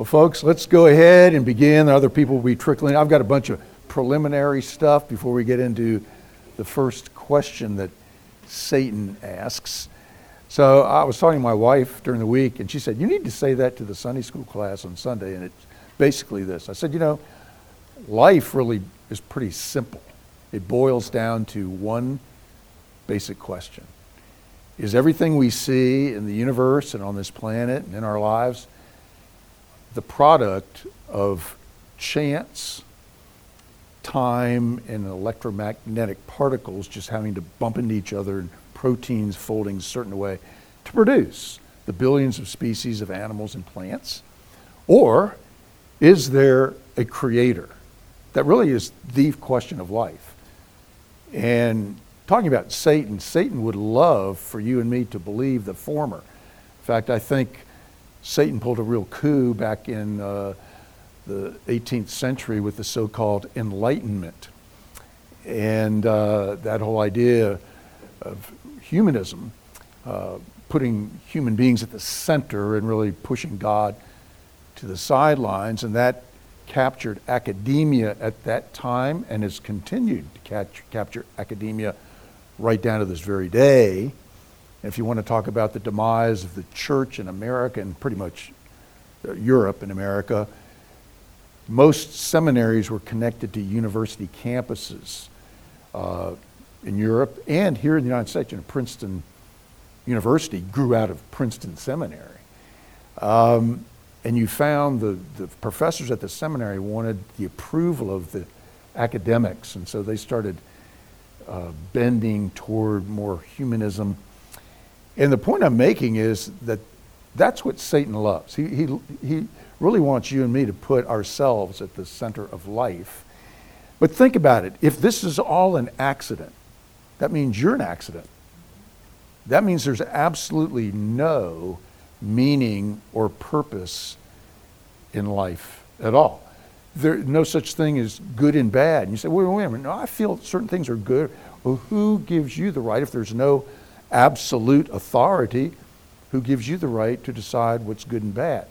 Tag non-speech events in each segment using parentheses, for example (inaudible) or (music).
Well, folks, let's go ahead and begin. Other people will be trickling. I've got a bunch of preliminary stuff before we get into the first question that Satan asks. So I was talking to my wife during the week, and she said, You need to say that to the Sunday school class on Sunday. And it's basically this I said, You know, life really is pretty simple. It boils down to one basic question Is everything we see in the universe and on this planet and in our lives the product of chance, time, and electromagnetic particles just having to bump into each other and proteins folding a certain way to produce the billions of species of animals and plants? Or is there a creator? That really is the question of life. And talking about Satan, Satan would love for you and me to believe the former. In fact, I think Satan pulled a real coup back in uh, the 18th century with the so called Enlightenment. And uh, that whole idea of humanism, uh, putting human beings at the center and really pushing God to the sidelines. And that captured academia at that time and has continued to catch, capture academia right down to this very day. If you want to talk about the demise of the church in America and pretty much uh, Europe and America, most seminaries were connected to university campuses. Uh, in Europe and here in the United States. You know, Princeton University grew out of Princeton Seminary. Um, and you found the, the professors at the seminary wanted the approval of the academics, and so they started uh, bending toward more humanism. And the point I'm making is that that's what Satan loves. He, he, he really wants you and me to put ourselves at the center of life. But think about it if this is all an accident, that means you're an accident. That means there's absolutely no meaning or purpose in life at all. There's no such thing as good and bad. And you say, wait, wait a minute, no, I feel certain things are good. Well, who gives you the right, if there's no absolute authority, who gives you the right to decide what's good and bad?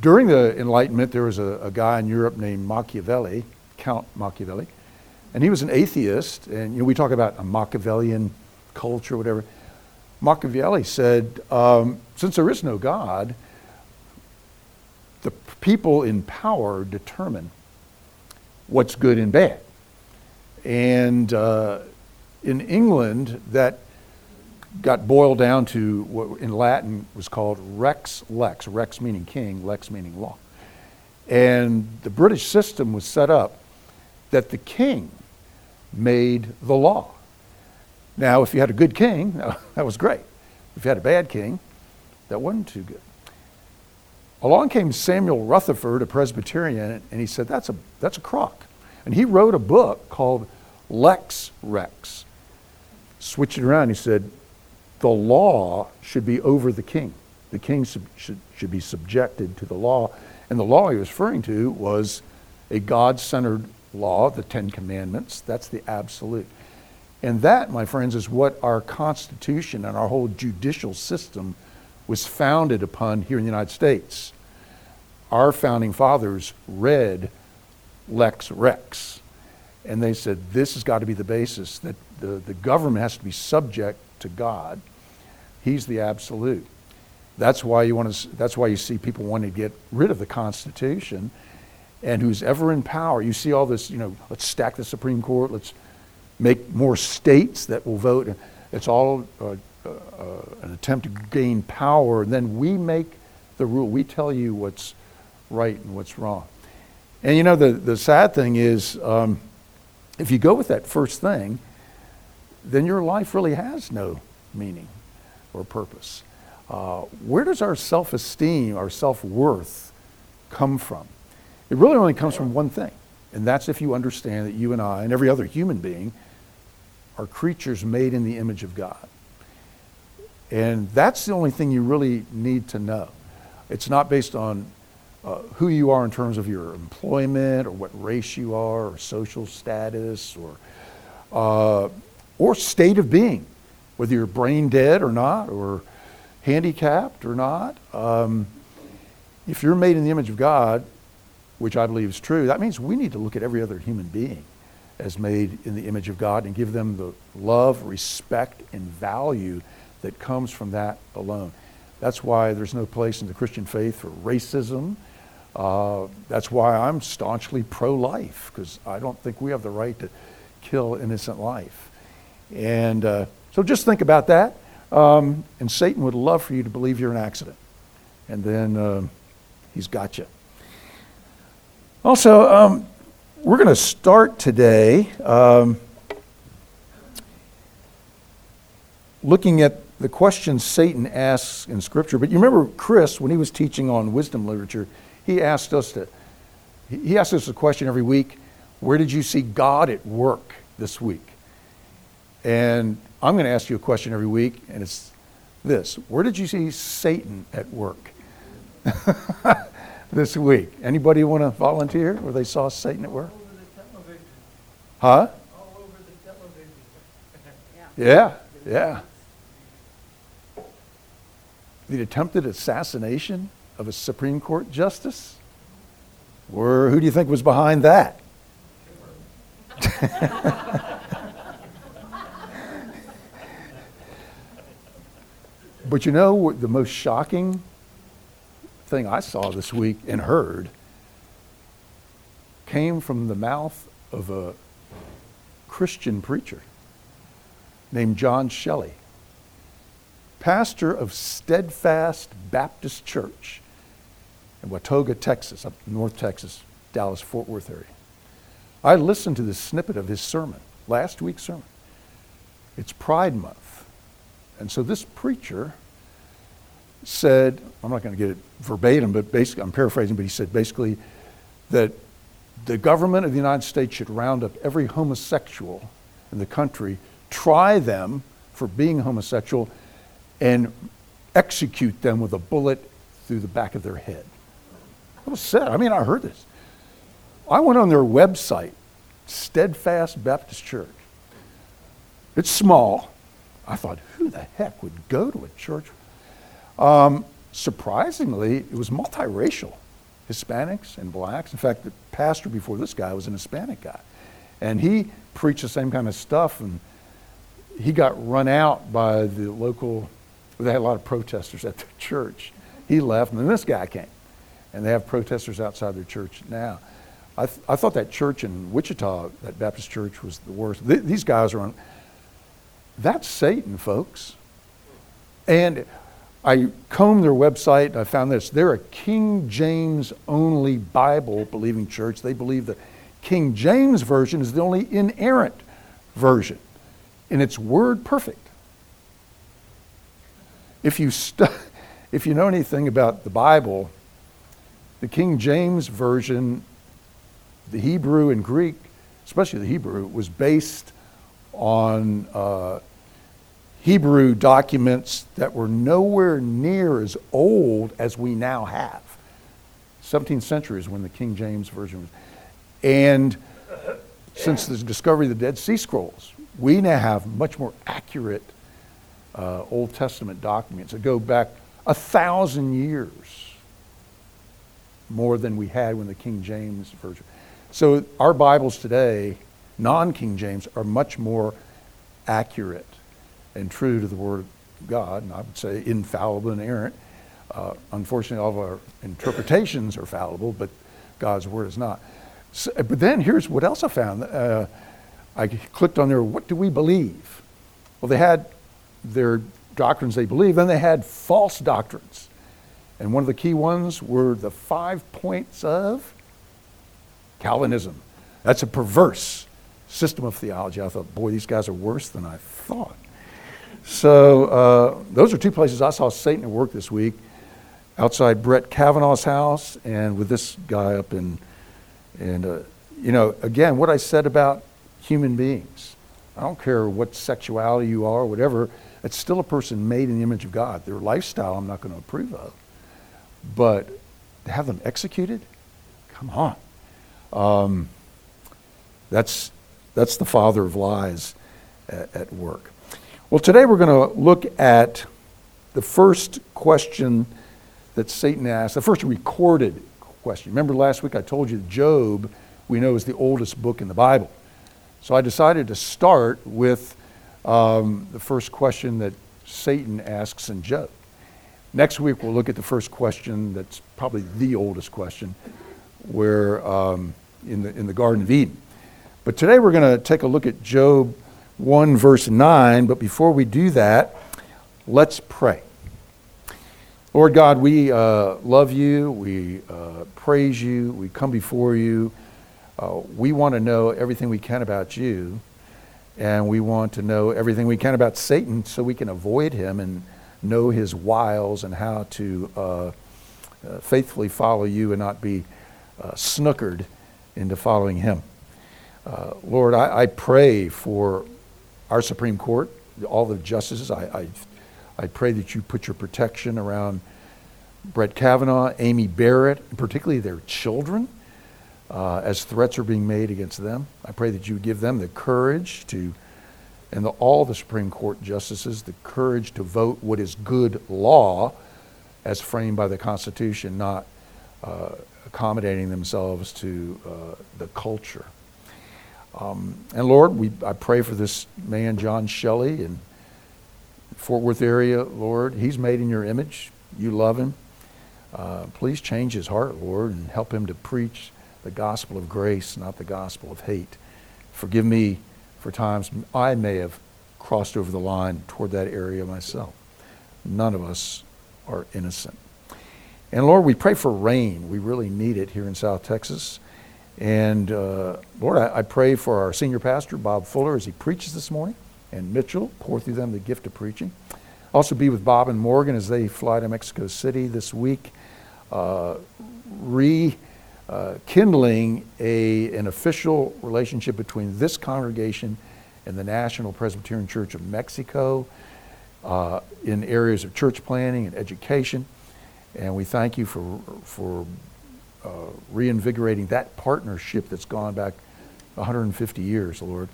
During the Enlightenment, there was a, a guy in Europe named Machiavelli, Count Machiavelli, and he was an atheist. And you know, we talk about a Machiavellian culture, whatever. Machiavelli said, um, since there is no God, the people in power determine what's good and bad. And uh, in England, that got boiled down to what in Latin was called rex lex, rex meaning king, lex meaning law. And the British system was set up that the king made the law. Now, if you had a good king, (laughs) that was great. If you had a bad king, that wasn't too good. Along came Samuel Rutherford, a Presbyterian, and he said, That's a, that's a crock. And he wrote a book called Lex Rex. Switched it around, he said, The law should be over the king. The king sub- should, should be subjected to the law. And the law he was referring to was a God centered law, the Ten Commandments. That's the absolute. And that, my friends, is what our Constitution and our whole judicial system was founded upon here in the United States. Our founding fathers read Lex Rex, and they said this has got to be the basis that the, the government has to be subject to God. He's the absolute. That's why you want to. That's why you see people wanting to get rid of the Constitution and who's ever in power. You see all this, you know, let's stack the Supreme Court, let's make more states that will vote. It's all uh, uh, an attempt to gain power, and then we make the rule. We tell you what's right and what's wrong. And you know, the, the sad thing is, um, if you go with that first thing, then your life really has no meaning or purpose. Uh, where does our self esteem, our self worth come from? It really only comes from one thing, and that's if you understand that you and I and every other human being are creatures made in the image of God. And that's the only thing you really need to know. It's not based on uh, who you are in terms of your employment or what race you are or social status or, uh, or state of being, whether you're brain dead or not or handicapped or not. Um, if you're made in the image of God, which I believe is true, that means we need to look at every other human being as made in the image of God and give them the love, respect, and value that comes from that alone. That's why there's no place in the Christian faith for racism. Uh, that's why I'm staunchly pro life, because I don't think we have the right to kill innocent life. And uh, so just think about that. Um, and Satan would love for you to believe you're an accident. And then uh, he's got you. Also, um, we're going to start today um, looking at the questions Satan asks in Scripture. But you remember Chris, when he was teaching on wisdom literature, he asked us to, he asked us a question every week where did you see God at work this week? And I'm going to ask you a question every week, and it's this Where did you see Satan at work (laughs) this week? Anybody want to volunteer where they saw Satan at work? Huh? (laughs) yeah, yeah. The attempted assassination of a Supreme Court justice? Or who do you think was behind that? (laughs) but you know, the most shocking thing I saw this week and heard came from the mouth of a Christian preacher named John Shelley, pastor of Steadfast Baptist Church in Watauga, Texas, up North Texas, Dallas, Fort Worth area. I listened to this snippet of his sermon, last week's sermon. It's Pride Month. And so this preacher said, I'm not going to get it verbatim, but basically, I'm paraphrasing, but he said basically that the government of the United States should round up every homosexual in the country, try them for being homosexual, and execute them with a bullet through the back of their head. That was said. I mean, I heard this. I went on their website, Steadfast Baptist Church. It's small. I thought, who the heck would go to a church? Um, surprisingly, it was multiracial. Hispanics and blacks. In fact, the pastor before this guy was an Hispanic guy. And he preached the same kind of stuff, and he got run out by the local, they had a lot of protesters at the church. He left, and then this guy came. And they have protesters outside their church now. I, th- I thought that church in Wichita, that Baptist church, was the worst. Th- these guys are on. That's Satan, folks. And I combed their website and I found this. They're a King James only Bible believing church. They believe the King James Version is the only inerrant version, and it's word perfect. If you, stu- (laughs) if you know anything about the Bible, the King James Version, the Hebrew and Greek, especially the Hebrew, was based on uh, Hebrew documents that were nowhere near as old as we now have. 17th century is when the King James Version was. And since the discovery of the Dead Sea Scrolls, we now have much more accurate uh, Old Testament documents that go back a thousand years more than we had when the King James Version. So our Bibles today, non King James, are much more accurate and true to the Word of God, and I would say infallible inerrant. Uh, unfortunately, all of our interpretations are fallible, but God's Word is not. So, but then here's what else I found. Uh, I clicked on there, what do we believe? Well, they had their doctrines they believe, then they had false doctrines. And one of the key ones were the five points of Calvinism. That's a perverse system of theology. I thought, boy, these guys are worse than I thought. So uh, those are two places I saw Satan at work this week outside Brett Kavanaugh's house and with this guy up in, and, uh, you know, again, what I said about human beings. I don't care what sexuality you are, whatever, it's still a person made in the image of God. Their lifestyle I'm not going to approve of. But to have them executed, come on. Um, that's, that's the father of lies at, at work. Well, today we're going to look at the first question that Satan asked, the first recorded question. Remember last week I told you that Job, we know, is the oldest book in the Bible. So I decided to start with um, the first question that Satan asks in Job. Next week we'll look at the first question that's probably the oldest question, where um, in, the, in the Garden of Eden. But today we're going to take a look at Job 1, verse 9. But before we do that, let's pray. Lord God, we uh, love you. We uh, praise you. We come before you. Uh, we want to know everything we can about you. And we want to know everything we can about Satan so we can avoid him and know his wiles and how to uh, uh, faithfully follow you and not be uh, snookered into following him. Lord, I, I pray for our Supreme Court, all the justices. I, I, I pray that you put your protection around Brett Kavanaugh, Amy Barrett, particularly their children, uh, as threats are being made against them. I pray that you give them the courage to, and the, all the Supreme Court justices, the courage to vote what is good law as framed by the Constitution, not uh, accommodating themselves to uh, the culture. Um, and Lord, we, I pray for this man, John Shelley, in Fort Worth area, Lord. He's made in your image. You love him. Uh, please change his heart, Lord, and help him to preach the gospel of grace, not the gospel of hate. Forgive me for times I may have crossed over the line toward that area myself. None of us are innocent. And Lord, we pray for rain. We really need it here in South Texas. And uh, Lord, I, I, pray for our senior pastor, Bob Fuller, as he preaches this morning, and Mitchell, pour through them the gift of preaching. Also, be with Bob and Morgan as they fly to Mexico City this week, uh, rekindling uh, a, an official relationship between this congregation and the National Presbyterian Church of Mexico uh, in areas of church planning and education. And we thank you for, for uh, reinvigorating that partnership that's gone back 150 years, Lord.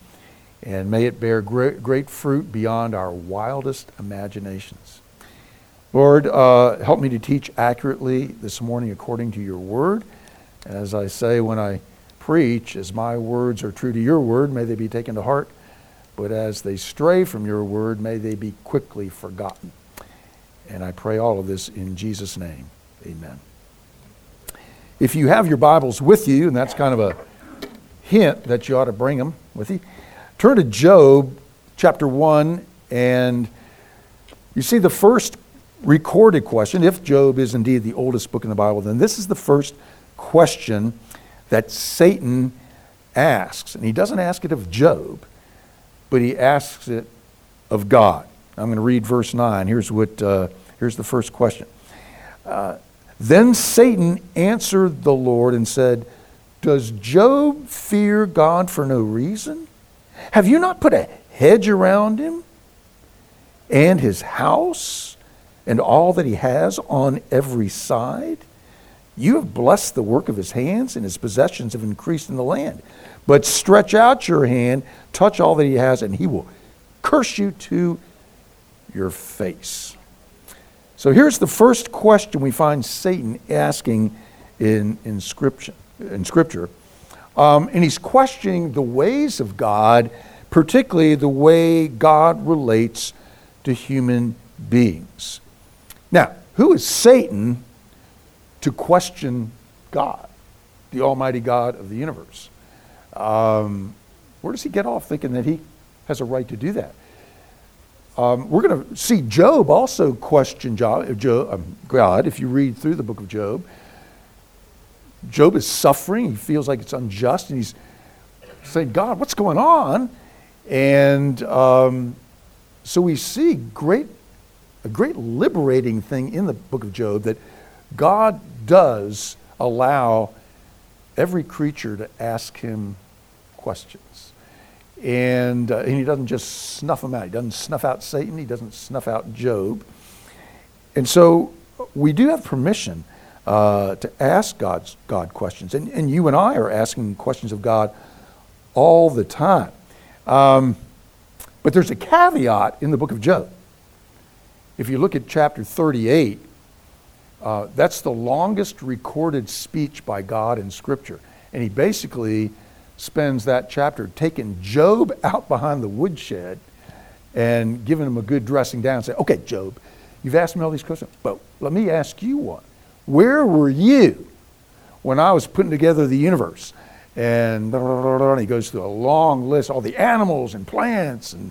And may it bear great, great fruit beyond our wildest imaginations. Lord, uh, help me to teach accurately this morning according to your word. As I say when I preach, as my words are true to your word, may they be taken to heart. But as they stray from your word, may they be quickly forgotten. And I pray all of this in Jesus' name. Amen. If you have your Bibles with you, and that's kind of a hint that you ought to bring them with you, turn to Job chapter 1, and you see the first recorded question. If Job is indeed the oldest book in the Bible, then this is the first question that Satan asks. And he doesn't ask it of Job, but he asks it of God. I'm going to read verse 9. Here's, what, uh, here's the first question. Uh, then Satan answered the Lord and said, Does Job fear God for no reason? Have you not put a hedge around him and his house and all that he has on every side? You have blessed the work of his hands, and his possessions have increased in the land. But stretch out your hand, touch all that he has, and he will curse you to your face. So here's the first question we find Satan asking in, in, scripture, in Scripture. Um, and he's questioning the ways of God, particularly the way God relates to human beings. Now, who is Satan to question God, the Almighty God of the universe? Um, where does he get off thinking that he has a right to do that? Um, we're going to see Job also question um, God if you read through the book of Job. Job is suffering. He feels like it's unjust, and he's saying, God, what's going on? And um, so we see great, a great liberating thing in the book of Job that God does allow every creature to ask him questions. And, uh, and he doesn't just snuff them out. He doesn't snuff out Satan. He doesn't snuff out Job. And so we do have permission uh, to ask God's, God questions. And, and you and I are asking questions of God all the time. Um, but there's a caveat in the book of Job. If you look at chapter 38, Uh, that's the longest recorded speech by God in Scripture. And he basically spends that chapter taking Job out behind the woodshed and giving him a good dressing down and say, okay, Job, you've asked me all these questions, but let me ask you one. Where were you when I was putting together the universe? And, and he goes through a long list, all the animals and plants, and,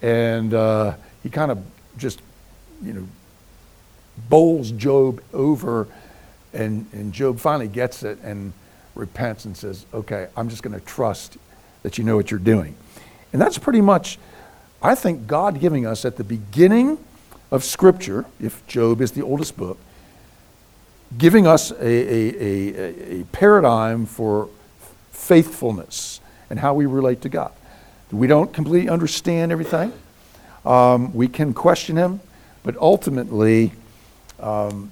and uh, he kind of just, you know, bowls Job over, and, and Job finally gets it and repents and says, Okay, I'm just going to trust that you know what you're doing. And that's pretty much, I think, God giving us at the beginning of Scripture, if Job is the oldest book, giving us a, a, a, a paradigm for faithfulness and how we relate to God. We don't completely understand everything. Um, we can question Him, but ultimately, um,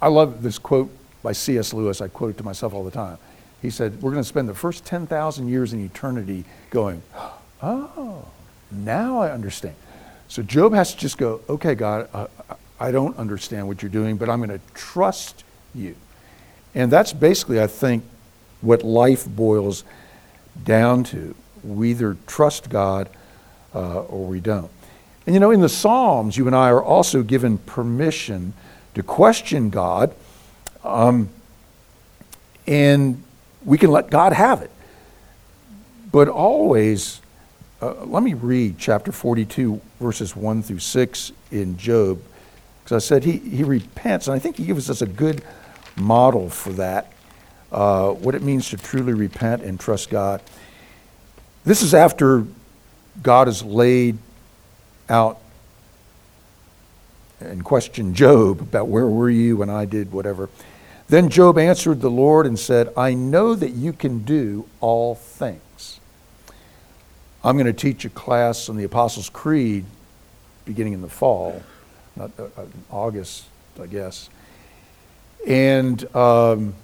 I love this quote by C.S. Lewis. I quote it to myself all the time. He said, We're going to spend the first 10,000 years in eternity going, Oh, now I understand. So Job has to just go, Okay, God, uh, I don't understand what you're doing, but I'm going to trust you. And that's basically, I think, what life boils down to. We either trust God uh, or we don't. And you know, in the Psalms, you and I are also given permission to question God, um, and we can let God have it. But always, uh, let me read chapter 42, verses 1 through 6 in Job, because I said he, he repents, and I think he gives us a good model for that, uh, what it means to truly repent and trust God. This is after God has laid out and questioned Job about where were you when I did whatever. Then Job answered the Lord and said, I know that you can do all things. I'm going to teach a class on the Apostles' Creed beginning in the fall, not uh, uh August, I guess. And um,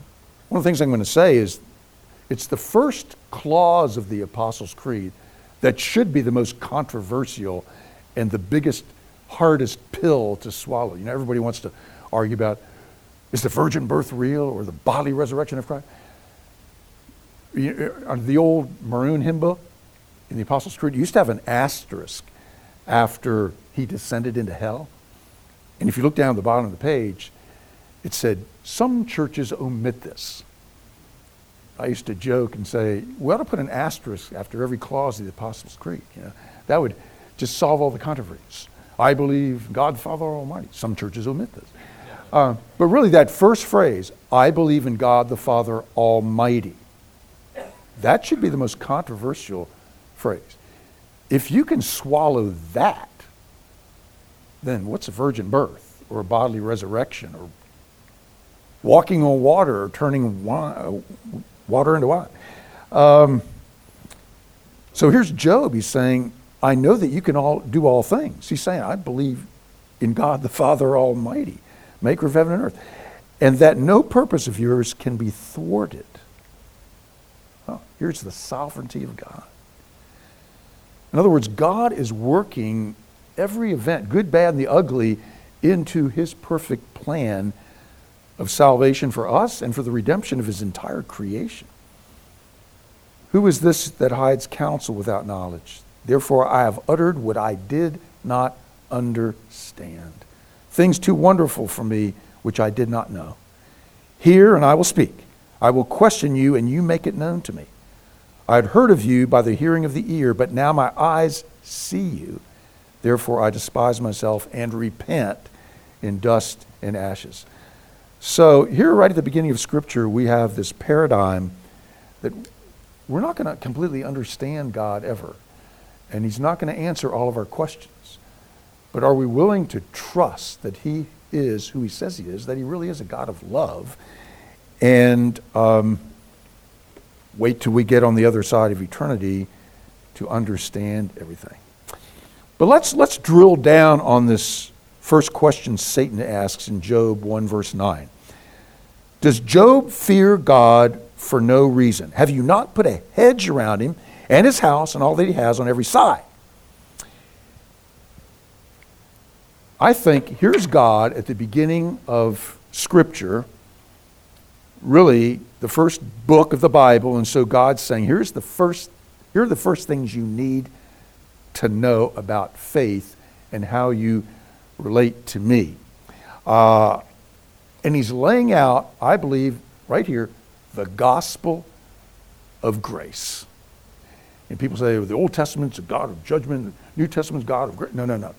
one of the things I'm going to say is it's the first clause of the Apostles' Creed that should be the most controversial and the biggest, hardest pill to swallow. You know, everybody wants to argue about is the virgin birth real or the bodily resurrection of Christ? Uh, the old maroon hymn book in the Apostles' Creed used to have an asterisk after he descended into hell. And if you look down at the bottom of the page, it said, Some churches omit this. I used to joke and say, we ought to put an asterisk after every clause of the Apostles' Creed. You know, that would just solve all the controversies. I believe God Father Almighty. Some churches omit this. Uh, but really, that first phrase, I believe in God the Father Almighty, that should be the most controversial phrase. If you can swallow that, then what's a virgin birth or a bodily resurrection or walking on water or turning wine, water into wine? Um, so here's Job. He's saying, I know that you can all do all things. He's saying, I believe in God the Father Almighty maker of heaven and earth, and that no purpose of yours can be thwarted. Oh, here's the sovereignty of God. In other words, God is working every event, good, bad, and the ugly, into his perfect plan of salvation for us and for the redemption of his entire creation. Who is this that hides counsel without knowledge? Therefore, I have uttered what I did not understand things too wonderful for me which I did not know. Hear, and I will speak. I will question you, and you make it known to me. I had heard of you by the hearing of the ear, but now my eyes see you. Therefore, I despise myself and repent in dust and ashes. So, here, right at the beginning of Scripture, we have this paradigm that we're not going to completely understand God ever, and He's not going to answer all of our questions. But are we willing to trust that He is who He says He is, that He really is a God of love, and um, wait till we get on the other side of eternity to understand everything? But let's, let's drill down on this first question Satan asks in Job 1, verse 9. Does Job fear God for no reason? Have you not put a hedge around him and his house and all that he has on every side? I think here's God at the beginning of Scripture, really the first book of the Bible, and so God's saying, here's the first, here are the first things you need to know about faith and how you relate to me. Uh, and he's laying out, I believe, right here, the gospel of grace. And people say, well, the Old Testament's a God of judgment, the New Testament's God of grace. No, no, no.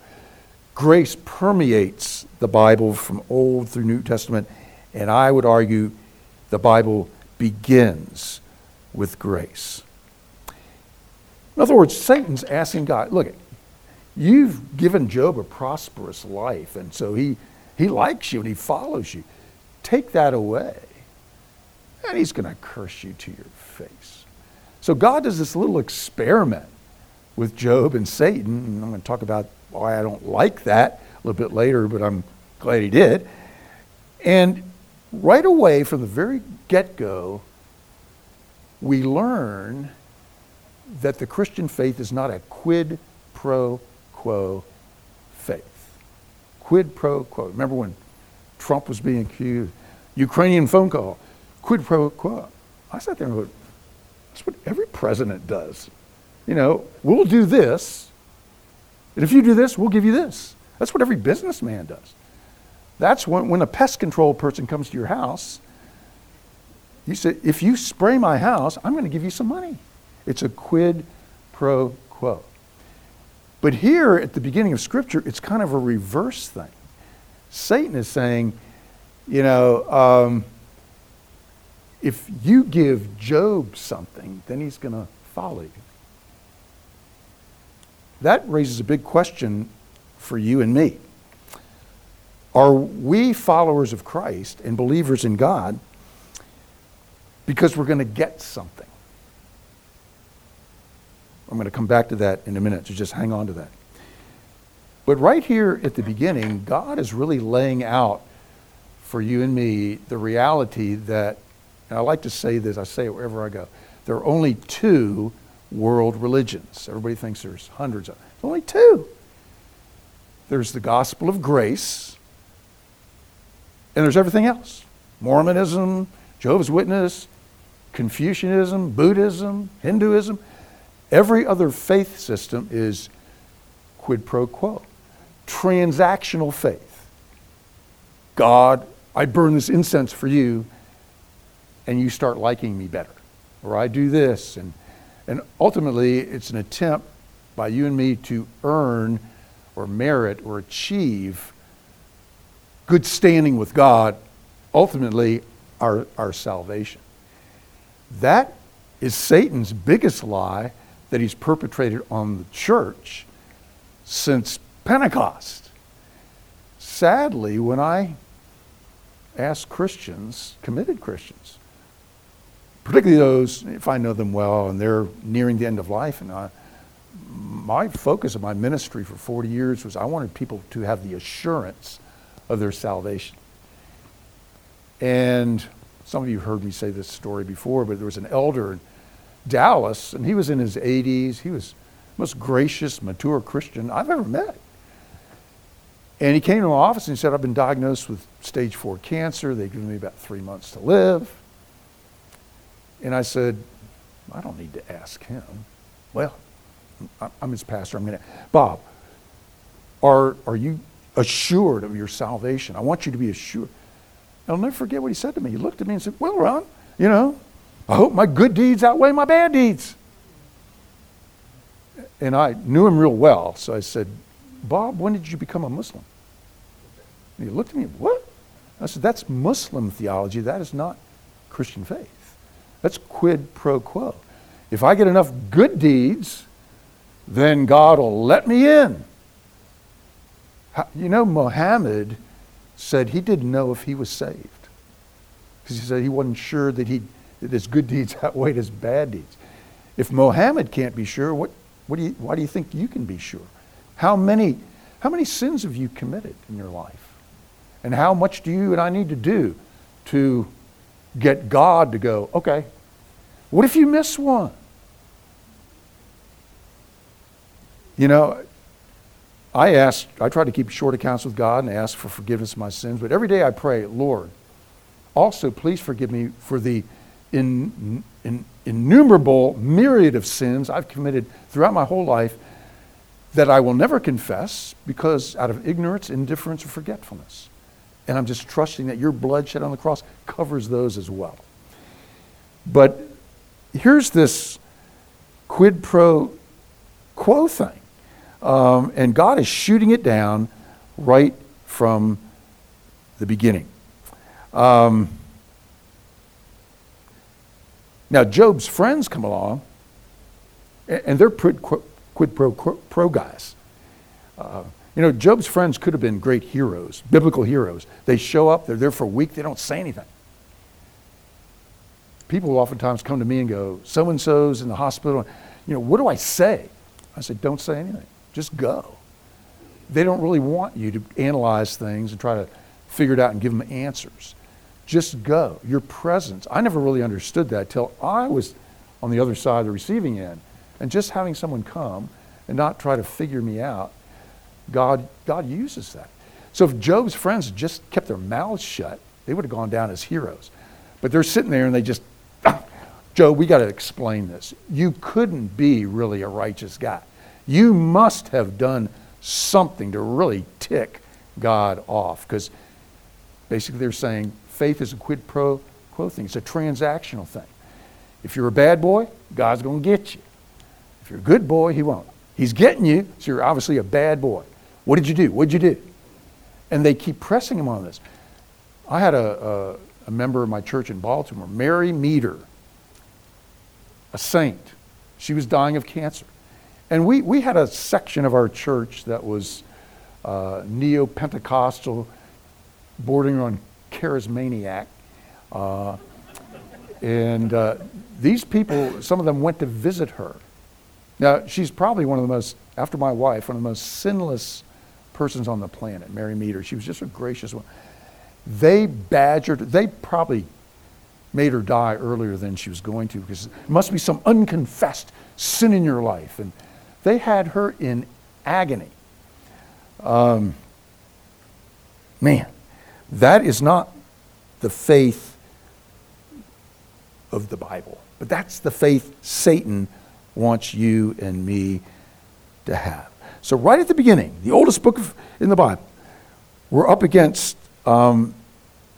Grace permeates the Bible from Old through New Testament, and I would argue the Bible begins with grace. In other words, Satan's asking God, look, you've given Job a prosperous life, and so he, he likes you and he follows you. Take that away, and he's going to curse you to your face. So God does this little experiment with Job and Satan, and I'm going to talk about why I don't like that a little bit later, but I'm glad he did. And right away, from the very get go, we learn that the Christian faith is not a quid pro quo faith. Quid pro quo. Remember when Trump was being accused? Ukrainian phone call. Quid pro quo. I sat there and went, that's what every president does. You know, we'll do this, and if you do this, we'll give you this. That's what every businessman does. That's when, when a pest control person comes to your house, you say, if you spray my house, I'm going to give you some money. It's a quid pro quo. But here at the beginning of Scripture, it's kind of a reverse thing. Satan is saying, you know, um, if you give Job something, then he's going to follow you. That raises a big question for you and me. Are we followers of Christ and believers in God because we're going to get something? I'm going to come back to that in a minute, so just hang on to that. But right here at the beginning, God is really laying out for you and me the reality that, and I like to say this, I say it wherever I go, there are only two world religions. Everybody thinks there's hundreds of them. There's only two. There's the gospel of grace, and there's everything else Mormonism, Jehovah's Witness, Confucianism, Buddhism, Hinduism. Every other faith system is quid pro quo. Transactional faith. God, I burn this incense for you, and you start liking me better. Or I do this, and and ultimately, it's an attempt by you and me to earn or merit or achieve good standing with God, ultimately, our, our salvation. That is Satan's biggest lie that he's perpetrated on the church since Pentecost. Sadly, when I ask Christians, committed Christians, particularly those, if I know them well and they're nearing the end of life. And I, my focus of my ministry for 40 years was I wanted people to have the assurance of their salvation. And some of you heard me say this story before, but there was an elder in Dallas, and he was in his 80s. He was the most gracious, mature Christian I've ever met. And he came to my office and he said, I've been diagnosed with stage four cancer. They've given me about three months to live. And I said, I don't need to ask him. Well, I'm his pastor. I'm going to, Bob, are, are you assured of your salvation? I want you to be assured. I'll never forget what he said to me. He looked at me and said, Well, Ron, you know, I hope my good deeds outweigh my bad deeds. And I knew him real well, so I said, Bob, when did you become a Muslim? And he looked at me, What? I said, That's Muslim theology. That is not Christian faith. That's quid pro quo. If I get enough good deeds, then God will let me in. You know, Muhammad said he didn't know if he was saved because he said he wasn't sure that, he, that his good deeds (laughs) outweighed his bad deeds. If Muhammad can't be sure, what, what do you, why do you think you can be sure? How many, how many sins have you committed in your life? And how much do you and I need to do to get God to go, okay, what if you miss one? You know, I ask, I try to keep short accounts with God and ask for forgiveness of my sins, but every day I pray, Lord, also please forgive me for the in, in, innumerable myriad of sins I've committed throughout my whole life that I will never confess because out of ignorance, indifference, or forgetfulness. And I'm just trusting that your blood shed on the cross covers those as well. But here's this quid pro quo thing. Um, and God is shooting it down right from the beginning. Um, now, Job's friends come along, and they're quid, pro, pro guys. Uh, you know, Job's friends could have been great heroes, biblical heroes. They show up, they're there for a week, they don't say anything. People oftentimes come to me and go, so and so's in the hospital. You know, what do I say? I said, don't say anything. Just go. They don't really want you to analyze things and try to figure it out and give them answers. Just go. Your presence. I never really understood that till I was on the other side of the receiving end. And just having someone come and not try to figure me out, God, God uses that. So if Job's friends just kept their mouths shut, they would have gone down as heroes. But they're sitting there and they just, (coughs) Job, we got to explain this. You couldn't be really a righteous guy. You must have done something to really tick God off. Because basically they're saying, faith is a quid pro quo thing. It's a transactional thing. If you're a bad boy, God's going to get you. If you're a good boy, He won't. He's getting you, so you're obviously a bad boy. What did you do? What did you do? And they keep pressing him on this. I had a, a, a member of my church in Baltimore, Mary Meter, a saint. She was dying of cancer. And we, we had a section of our church that was uh, neo Pentecostal, bordering on charismaniac. Uh, and uh, these people, some of them went to visit her. Now, she's probably one of the most, after my wife, one of the most sinless persons on the planet, Mary Meter. She was just a gracious one. They badgered, they probably made her die earlier than she was going to because it must be some unconfessed sin in your life. And they had her in agony. Um, man, that is not the faith of the Bible, but that's the faith Satan wants you and me to have. So, right at the beginning, the oldest book in the Bible, we're up against um,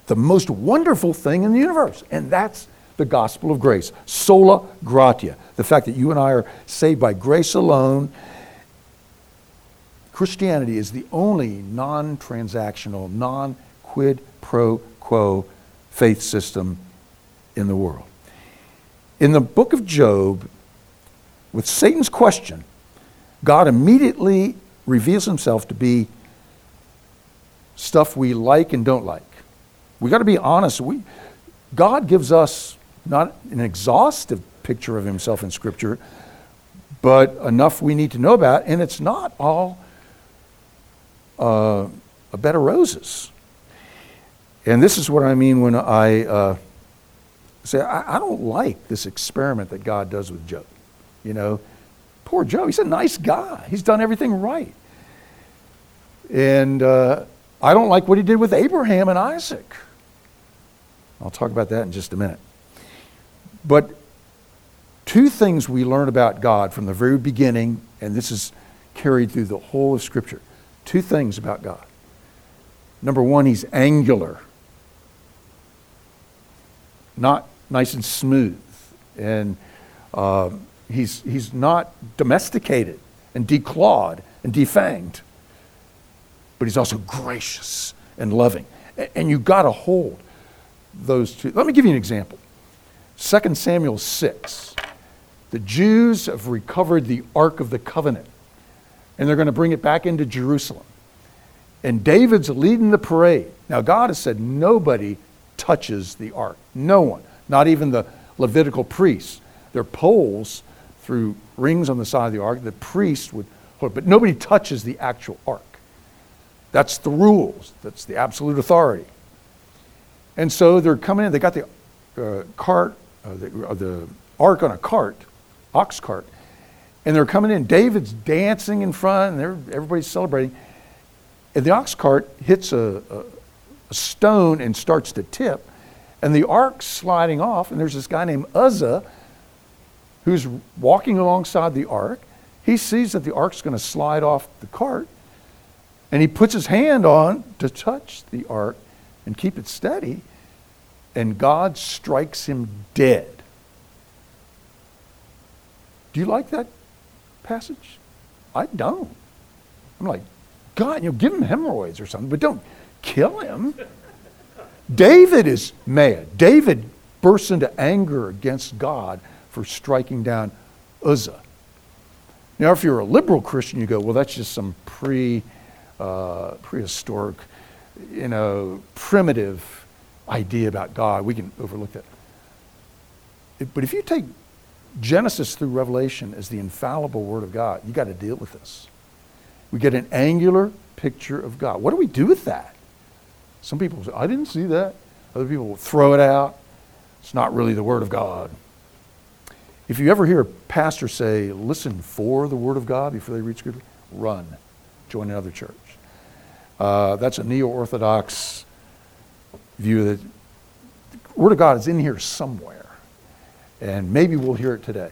the most wonderful thing in the universe, and that's the gospel of grace. Sola gratia. The fact that you and I are saved by grace alone. Christianity is the only non transactional, non quid pro quo faith system in the world. In the book of Job, with Satan's question, God immediately reveals himself to be stuff we like and don't like. We got to be honest. We, God gives us not an exhaustive picture of himself in Scripture, but enough we need to know about, and it's not all uh, a bed of roses. And this is what I mean when I uh, say, I, I, don't like this experiment that God does with Job. You know, poor Joe, he's a nice guy, he's done everything right. And uh, I don't like what he did with Abraham and Isaac. I'll talk about that in just a minute. But two things we learn about God from the very beginning, and this is carried through the whole of Scripture. Two things about God. Number one, he's angular not nice and smooth. And uh, he's, he's not domesticated and declawed and defanged. But he's also gracious and loving. And you've got to hold those two. Let me give you an example. 2 Samuel 6. The Jews have recovered the Ark of the Covenant, and they're going to bring it back into Jerusalem. And David's leading the parade. Now, God has said nobody touches the ark. No one, not even the Levitical priests. There are poles through rings on the side of the ark. The priest would hold, it, but nobody touches the actual ark. That's the rules. That's the absolute authority. And so they're coming in. They got the uh, cart, uh, the, uh, the ark on a cart, ox cart, And they're coming in. David's dancing in front, and everybody's celebrating. And the ox cart hits a, a, a stone and starts to tip. And the ark's sliding off, and there's this guy named Uzzah who's walking alongside the ark. He sees that the ark's going to slide off the cart, and he puts his hand on to touch the ark and keep it steady, and God strikes him dead. Do you like that passage? I don't. I'm like, God, you know, give him hemorrhoids or something, but don't kill him. David is mad. David bursts into anger against God for striking down Uzzah. Now, if you're a liberal Christian, you go, well, that's just some pre, uh, prehistoric, you know, primitive idea about God. We can overlook that. But if you take Genesis through Revelation as the infallible Word of God, you got to deal with this. We get an angular picture of God. What do we do with that? Some people say, I didn't see that. Other people will throw it out. It's not really the Word of God. If you ever hear a pastor say, listen for the Word of God before they read Scripture, run. Join another church. Uh, that's a neo Orthodox view that the Word of God is in here somewhere. And maybe we'll hear it today.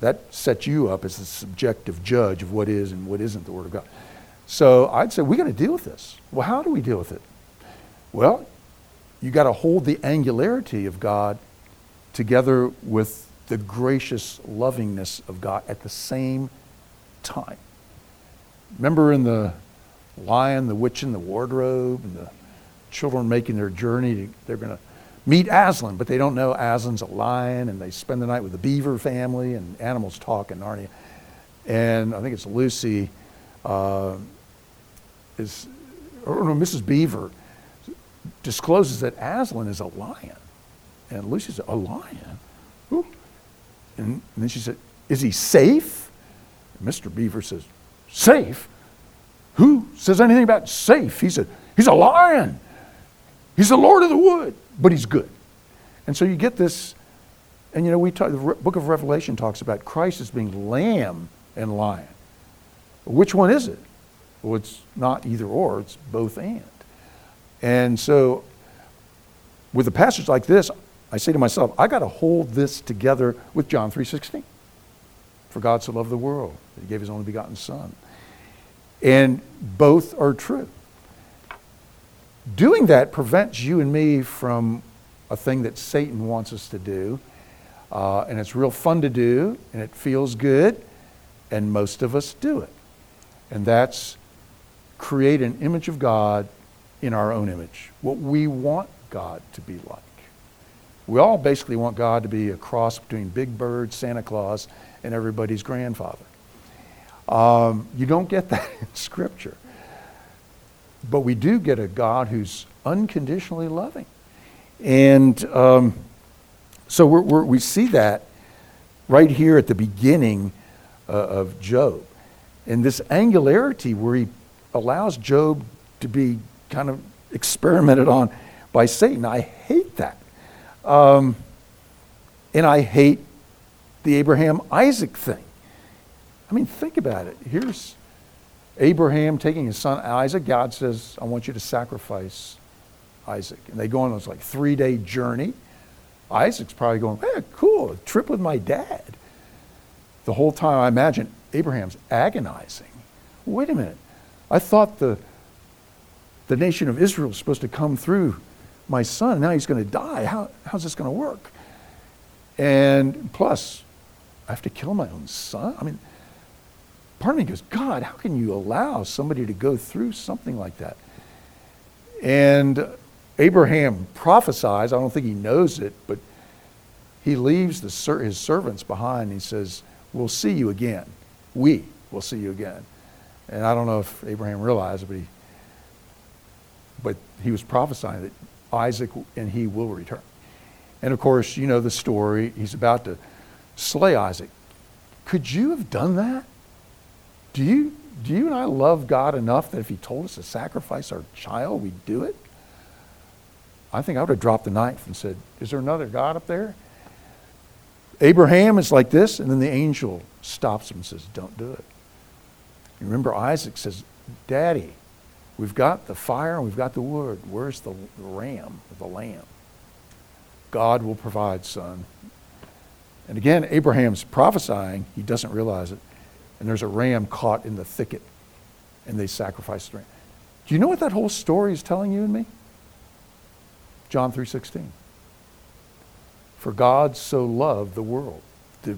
That sets you up as the subjective judge of what is and what isn't the Word of God. So I'd say we got to deal with this. Well, how do we deal with it? Well, you got to hold the angularity of God together with the gracious lovingness of God at the same time. Remember in the lion, the witch in the wardrobe, and the children making their journey, they're going to meet Aslan, but they don't know Aslan's a lion, and they spend the night with the beaver family, and animals talk in Narnia. And I think it's Lucy, uh, is, or no, Mrs. Beaver discloses that Aslan is a lion. And Lucy said, A lion? Ooh. And, then she said, Is he safe? And Mr. Beaver says, Safe? Who says anything about safe? He said, He's a lion. He's the Lord of the wood but he's good. And so you get this, and you know, we talk, the book of Revelation talks about Christ as being lamb and lion. Which one is it? Well, it's not either or, it's both and. And so with a passage like this, I say to myself, I got to hold this together with John 3:16. For God so loved the world that he gave his only begotten son. And both are true doing that prevents you and me from a thing that Satan wants us to do. Uh, and it's real fun to do, and it feels good, and most of us do it. And that's create an image of God in our own image, what we want God to be like. We all basically want God to be a cross between Big Bird, Santa Claus, and everybody's grandfather. Um, you don't get (laughs) that in Scripture. But we do get a God who's unconditionally loving. And um, so we're, we're, we see that right here at the beginning uh, of Job. And this angularity where he allows Job to be kind of experimented on by Satan. I hate that. Um, and I hate the Abraham Isaac thing. I mean, think about it. Here's Abraham taking his son Isaac, God says, I want you to sacrifice Isaac. And they go on this like three day journey. Isaac's probably going, hey, cool, trip with my dad. The whole time I imagine Abraham's agonizing. Wait a minute. I thought the, the nation of Israel was supposed to come through my son. Now he's going to die. How, how's this going to work? And plus, I have to kill my own son? I mean, part of me goes, God, how can you allow somebody to go through something like that? And Abraham prophesies, I don't think he knows it, but he leaves the, his servants behind. He says, We'll see you again. We will see you again. And I don't know if Abraham realized but he, but he was prophesying that Isaac and he will return. And of course, you know the story. He's about to slay Isaac. Could you have done that? Do you, do you and I love God enough that if He told us to sacrifice our child, we'd do it? I think I would have dropped the knife and said, Is there another God up there? Abraham is like this, and then the angel stops him and says, Don't do it. You remember Isaac says, Daddy, we've got the fire and we've got the wood. Where's the ram, the lamb? God will provide, son. And again, Abraham's prophesying, he doesn't realize it. And there's a ram caught in the thicket, and they sacrifice the ram. Do you know what that whole story is telling you and me? John 3:16. For God so loved the world, the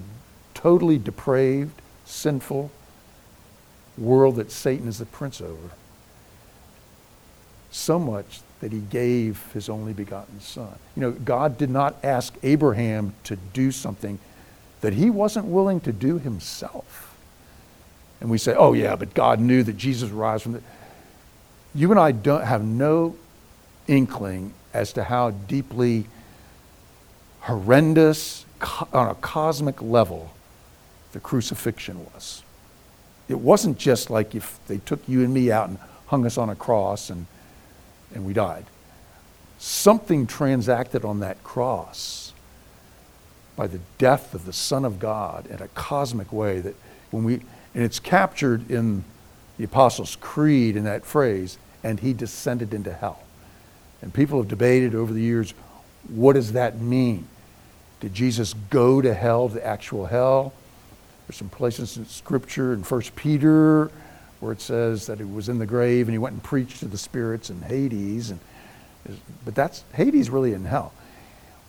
totally depraved, sinful world that Satan is the prince over, so much that he gave his only begotten son. You know, God did not ask Abraham to do something that he wasn't willing to do himself. And we say, oh, yeah, but God knew that Jesus rise from the. You and I don't have no inkling as to how deeply horrendous, on a cosmic level, the crucifixion was. It wasn't just like if they took you and me out and hung us on a cross and and we died. Something transacted on that cross by the death of the Son of God in a cosmic way that when we, and it's captured in the Apostles' Creed in that phrase, and he descended into hell. And people have debated over the years what does that mean? Did Jesus go to hell, the actual hell? There's some places in Scripture in 1 Peter where it says that he was in the grave and he went and preached to the spirits in Hades. And, but that's Hades really in hell.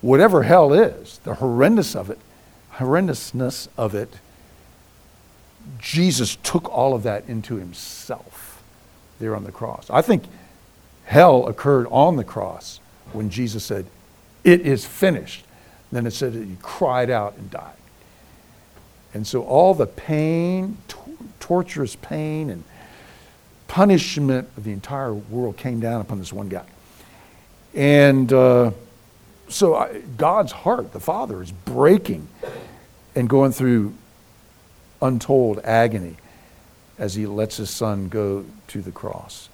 Whatever hell is, the horrendous of it, horrendousness of it, Jesus took all of that into himself there on the cross. I think hell occurred on the cross when Jesus said, It is finished. Then it said that he cried out and died. And so all the pain, torturous pain and punishment of the entire world came down upon this one guy. And uh, so I, God's heart, the Father, is breaking and going through untold agony as he lets his son go to the cross.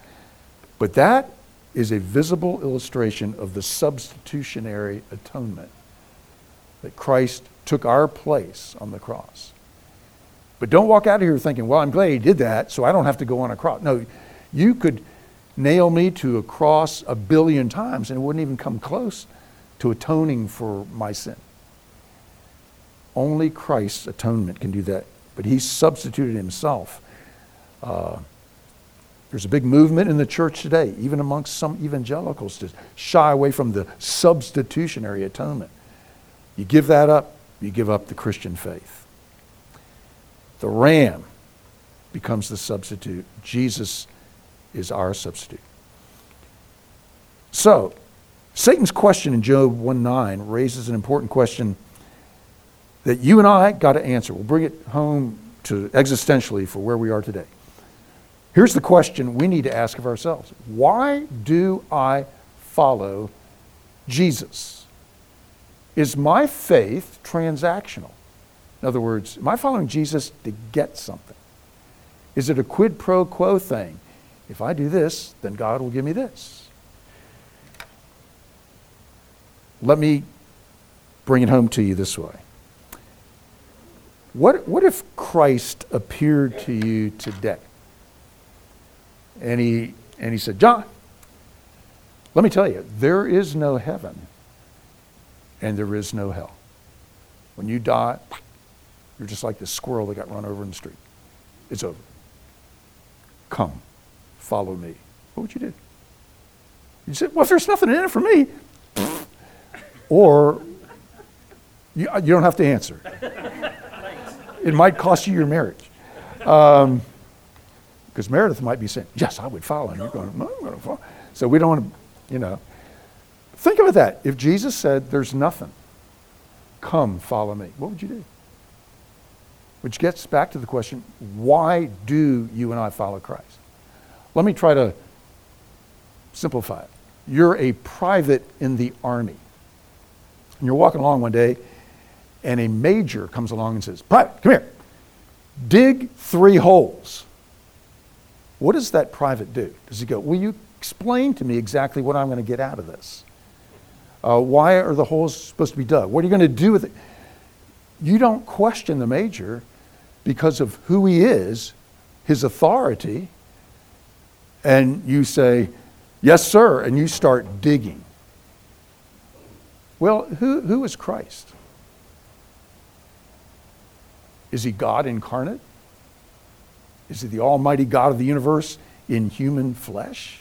But that is a visible illustration of the substitutionary atonement that Christ took our place on the cross. But don't walk out of here thinking, well, I'm glad he did that, so I don't have to go on a cross. No, you could nail me to a cross a billion times and it wouldn't even come close to atoning for my sin. Only Christ's atonement can do that. But he substituted himself. Uh, there's a big movement in the church today, even amongst some evangelicals, to shy away from the substitutionary atonement. You give that up, you give up the Christian faith. The ram becomes the substitute. Jesus is our substitute. So, Satan's question in Job 1 9 raises an important question that you and I got to answer. We'll bring it home to existentially for where we are today. Here's the question we need to ask of ourselves Why do I follow Jesus? Is my faith transactional? In other words, am I following Jesus to get something? Is it a quid pro quo thing? If I do this, then God will give me this. Let me bring it home to you this way. What, what if Christ appeared to you today? And he, and he said, John, let me tell you, there is no heaven and there is no hell. When you die, you're just like this squirrel that got run over in the street. It's over. Come, follow me. What would you do? You say, well, if there's nothing in it for me, (laughs) or you, you don't have to answer. (laughs) it might cost you your marriage. Because um, Meredith might be saying, yes, I would follow. And you're going, no, I'm going to follow. So we don't want to, you know. Think about that. If Jesus said, there's nothing, come, follow me, what would you do? Which gets back to the question why do you and I follow Christ? Let me try to simplify it. You're a private in the army. And you're walking along one day, and a major comes along and says, Private, come here. Dig three holes. What does that private do? Does he go, Will you explain to me exactly what I'm going to get out of this? Uh, why are the holes supposed to be dug? What are you going to do with it? you don't question the major because of who he is, his authority, and you say, Yes, sir, and you start digging. Well, who, who is Christ? Is he God incarnate? Is he the Almighty God of the universe in human flesh?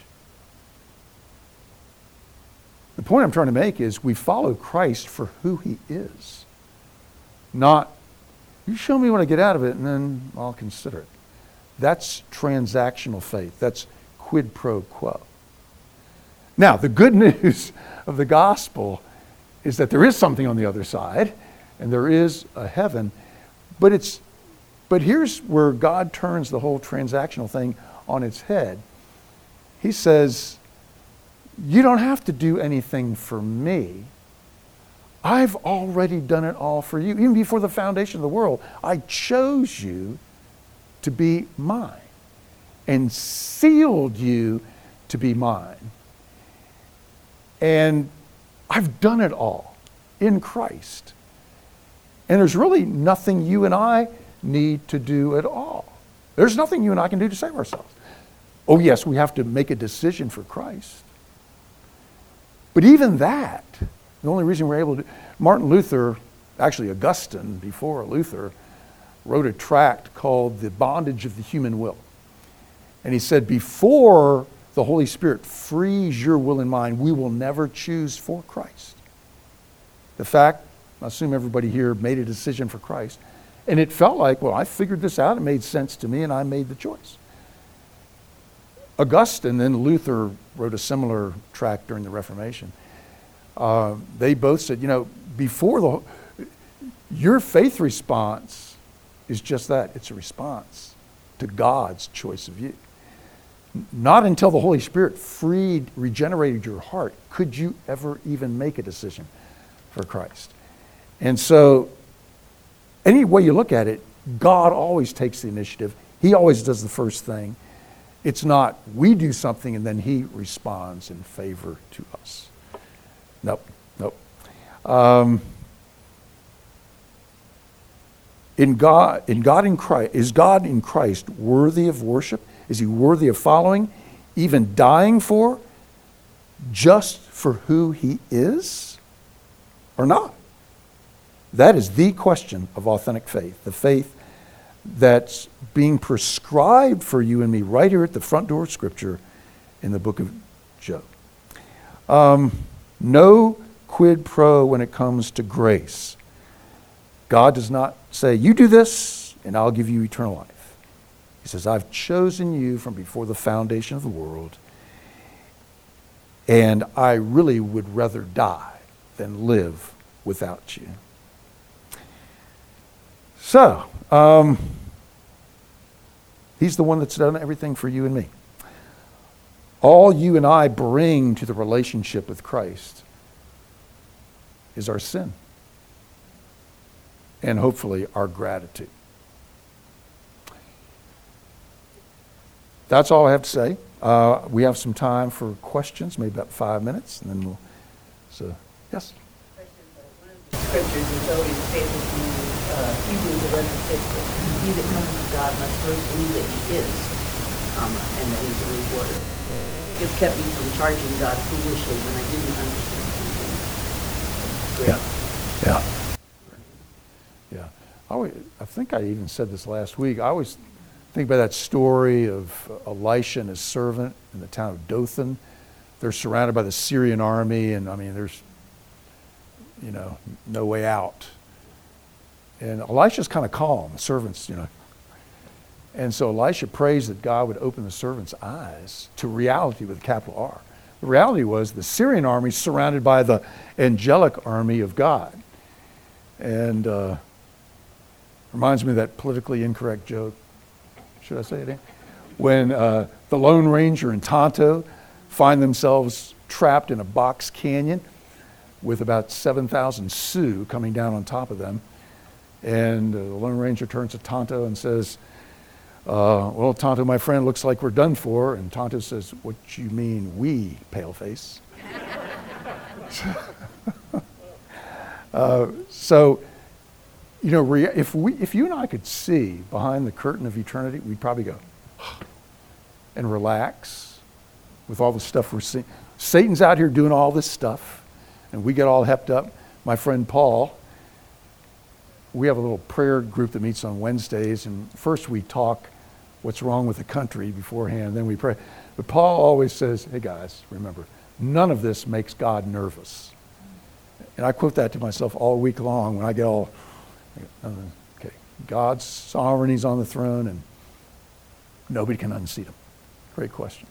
The point I'm trying to make is we follow Christ for who he is, not, you show me when I get out of it and then I'll consider it. That's transactional faith. That's quid pro quo. Now, the good (laughs) news of the gospel is that there is something on the other side and there is a heaven, but it's but here's where God turns the whole transactional thing on its head. He says, You don't have to do anything for me. I've already done it all for you. Even before the foundation of the world, I chose you to be mine and sealed you to be mine. And I've done it all in Christ. And there's really nothing you and I need to do at all. There's nothing you and I can do to save ourselves. Oh, yes, we have to make a decision for Christ. But even that, the only reason we're able to, Martin Luther, actually Augustine before Luther, wrote a tract called The Bondage of the Human Will. And he said, before the Holy Spirit frees your will and mind, we will never choose for Christ. The fact, I assume everybody here made a decision for Christ, and it felt like, well, I figured this out, it made sense to me, and I made the choice. Augustine, then Luther wrote a similar tract during the Reformation. Uh, they both said, you know, before the, your faith response is just that it's a response to God's choice of you. Not until the Holy Spirit freed, regenerated your heart could you ever even make a decision for Christ. And so, any way you look at it, God always takes the initiative. He always does the first thing. It's not we do something and then He responds in favor to us. Nope, nope. Um, in God, in God in Christ, is God in Christ worthy of worship? Is he worthy of following, even dying for, just for who he is or not? That is the question of authentic faith, the faith that's being prescribed for you and me right here at the front door of Scripture in the book of Job. Um, no quid pro when it comes to grace. God does not say, You do this, and I'll give you eternal life. He says, I've chosen you from before the foundation of the world, and I really would rather die than live without you. So, um, he's the one that's done everything for you and me. All you and I bring to the relationship with Christ is our sin and hopefully our gratitude. That's all I have to say. Uh, we have some time for questions, maybe about five minutes, and then we'll. So, yes. Scriptures is always to uh, Hebrews 11 6. He that comes to God must first believe that He is, um, and that He's a rewarder. It kept me from charging God foolishly when I didn't understand something. Yeah. Yeah. Yeah. I, always, I think I even said this last week. I always Think about that story of Elisha and his servant in the town of Dothan. They're surrounded by the Syrian army, and I mean, there's, you know, no way out. And Elisha's kind of calm. The servant's, you know. And so Elisha prays that God would open the servant's eyes to reality with a capital R. The reality was the Syrian army surrounded by the angelic army of God. And uh, reminds me of that politically incorrect joke should I say it? When uh, the Lone Ranger and Tonto find themselves trapped in a box canyon with about 7,000 Sioux coming down on top of them. And uh, the Lone Ranger turns to Tonto and says, uh, Well, Tonto, my friend, looks like we're done for. And Tonto says, What you mean, we, paleface? (laughs) uh, so you know, if, we, if you and I could see behind the curtain of eternity, we'd probably go (sighs) and relax with all the stuff we're seeing. Satan's out here doing all this stuff, and we get all hepped up. My friend Paul, we have a little prayer group that meets on Wednesdays, and first we talk what's wrong with the country beforehand, then we pray. But Paul always says, hey guys, remember, none of this makes God nervous. And I quote that to myself all week long when I get all, okay, God's sovereignty's on the throne and nobody can unseat him. Great question.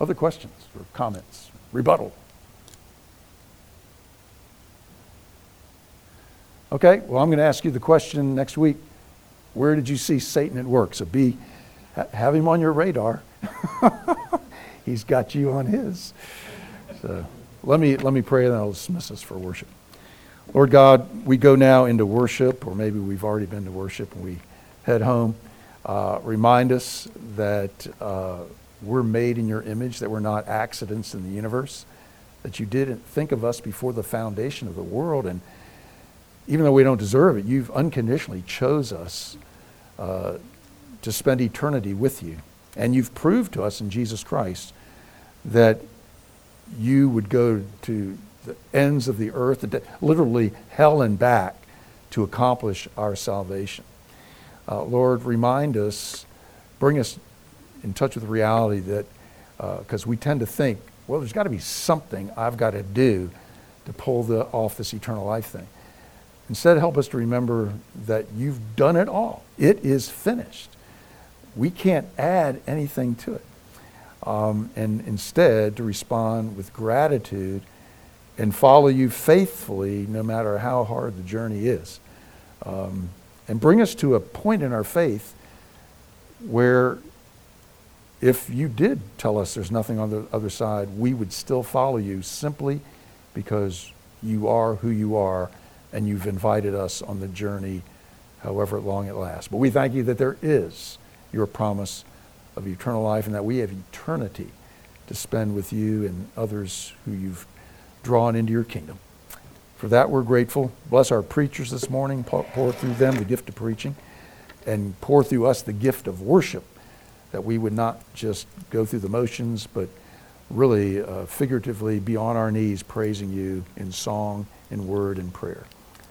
Other questions or comments? Rebuttal. Okay, well, I'm going to ask you the question next week. Where did you see Satan at work? So be, have him on your radar. (laughs) He's got you on his. So let me, let me pray and I'll dismiss us for worship. Lord God, we go now into worship, or maybe we've already been to worship and we head home. Uh, remind us that uh, we're made in your image, that we're not accidents in the universe, that you didn't think of us before the foundation of the world. And even though we don't deserve it, you've unconditionally chose us uh, to spend eternity with you. And you've proved to us in Jesus Christ that you would go to the ends of the earth, literally hell and back, to accomplish our salvation. Uh, Lord, remind us, bring us in touch with reality that, because uh, we tend to think, well, there's got to be something I've got to do to pull the, off this eternal life thing. Instead, help us to remember that you've done it all. It is finished. We can't add anything to it. Um, and instead, to respond with gratitude and follow you faithfully no matter how hard the journey is. Um, and bring us to a point in our faith where if you did tell us there's nothing on the other side, we would still follow you simply because you are who you are and you've invited us on the journey, however long it lasts. But we thank you that there is your promise of eternal life and that we have eternity to spend with you and others who you've drawn into your kingdom. For that, we're grateful. Bless our preachers this morning. Pour through them the gift of preaching and pour through us the gift of worship that we would not just go through the motions, but really uh, figuratively be on our knees praising you in song, in word, and prayer.